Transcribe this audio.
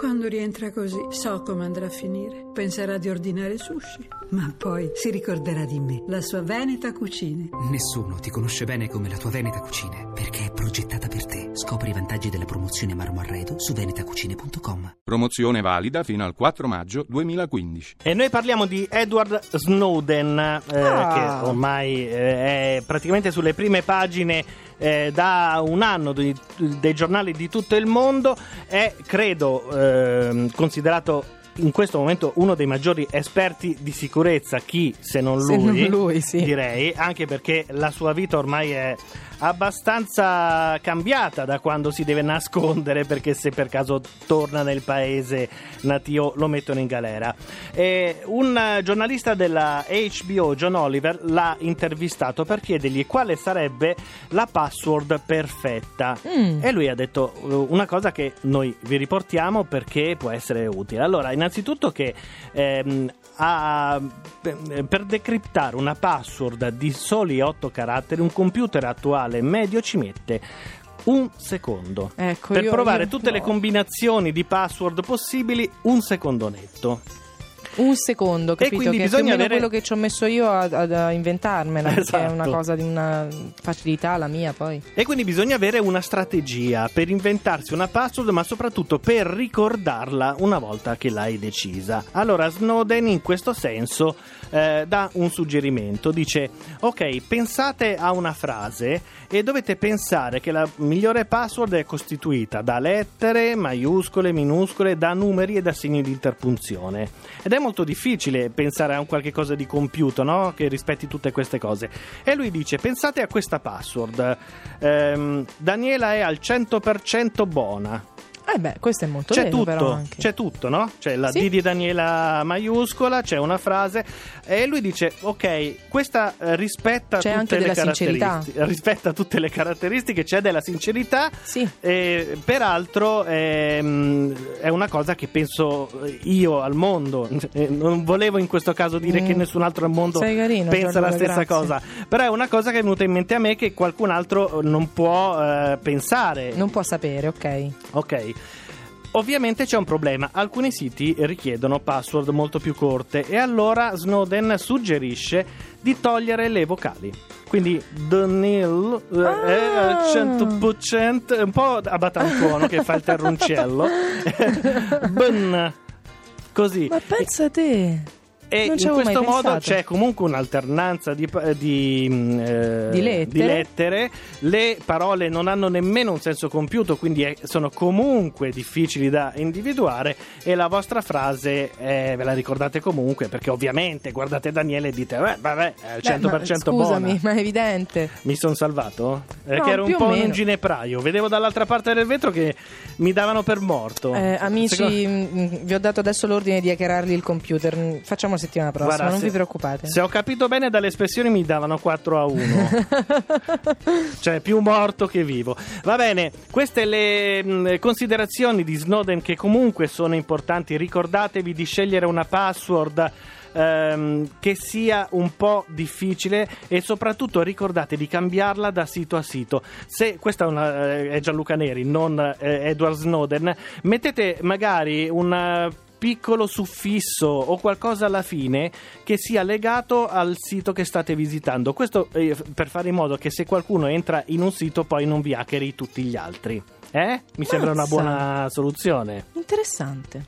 Quando rientra così, so come andrà a finire. Penserà di ordinare sushi, ma poi si ricorderà di me, la sua Veneta Cucine. Nessuno ti conosce bene come la tua Veneta Cucine, perché è progettata per te. Scopri i vantaggi della promozione Marmo Arredo su venetacucine.com. Promozione valida fino al 4 maggio 2015. E noi parliamo di Edward Snowden, eh, Ah. che ormai eh, è praticamente sulle prime pagine eh, da un anno di- dei giornali di tutto il mondo. È, credo, ehm, considerato in questo momento uno dei maggiori esperti di sicurezza, chi se non Se lui, non lui, sì. direi, anche perché la sua vita ormai è abbastanza cambiata da quando si deve nascondere perché se per caso torna nel paese natio lo mettono in galera. E un eh, giornalista della HBO, John Oliver, l'ha intervistato per chiedergli quale sarebbe la password perfetta. Mm. E lui ha detto eh, una cosa che noi vi riportiamo perché può essere utile. Allora, innanzitutto che ehm, a- per decriptare una password di soli 8 caratteri, un computer attuale medio ci mette un secondo. Ecco, per io- provare io- tutte le no. combinazioni di password possibili, un secondo netto. Un secondo, capito? che è più avere- quello che ci ho messo io ad- inventarmela, perché è una Esatto. cosa di una facilità la mia poi. E quindi bisogna avere una strategia per inventarsi una password, ma soprattutto per ricordarla una volta che l'hai decisa. Allora, Snowden in questo senso eh, dà un suggerimento: dice, ok, pensate a una frase e dovete pensare che la migliore password è costituita da lettere, maiuscole, minuscole, da numeri e da segni di interpunzione. Ed è molto difficile pensare a un qualche cosa di compiuto, no? Che rispetti tutte queste cose. E lui dice: Pensate a questa password. Ehm, Daniela è al 100% buona. Eh beh, questo è molto C'è però tutto, anche. c'è tutto, no? C'è la Sì. D di Daniela maiuscola, c'è una frase e lui dice: Ok, questa eh, rispetta C'è tutte anche le della sincerità. caratteristiche. Rispetta tutte le caratteristiche, c'è della sincerità. Sì. E, peraltro ehm, è una cosa che penso io al mondo. Eh, Non volevo in questo caso dire Mm. che nessun altro al mondo carino, pensa la stessa grazie. cosa. Però è una cosa che è venuta in mente a me che qualcun altro non può eh, pensare. Non può sapere, ok. Ok. Ovviamente c'è un problema, alcuni siti richiedono password molto più corte e allora Snowden suggerisce di togliere le vocali. Quindi Daniel eh, al Ah. 100%, è un po' a batantuono che fa il terroncello. Ben. Così. Ma pensa a te. E in questo modo pensato. c'è comunque un'alternanza di, di, mm, eh, Di lettere. lettere. Le parole non hanno nemmeno un senso compiuto, quindi è- sono comunque difficili da individuare. E la vostra frase eh, ve la ricordate comunque, perché ovviamente guardate Daniele e dite: "Eh, Vabbè, è al Beh, ma 100% scusami, buona. ma è evidente. Mi sono salvato? Eh, No, che ero un po' un ginepraio. Vedevo dall'altra parte del vetro che mi davano per morto. Eh, amici, Secondo- mh, vi ho dato adesso l'ordine di hackerargli il computer. Mm, Facciamo la settimana prossima, Guarda, non se- vi preoccupate. Se ho capito bene dalle espressioni mi davano 4 a 1. cioè più morto che vivo. Va bene, queste le mh, considerazioni di Snowden che comunque sono importanti. Ricordatevi di scegliere una password ehm, che sia un po' difficile e soprattutto ricordate di cambiarla da sito a sito. Se questa è, una, eh, è Gianluca Neri, non eh, Edward Snowden, mettete magari un eh, piccolo suffisso o qualcosa alla fine che sia legato al sito che state visitando. Questo eh, per fare in modo che se qualcuno entra in un sito poi non vi hackeri tutti gli altri. Eh? Mi sembra una Mazza. buona soluzione. Interessante.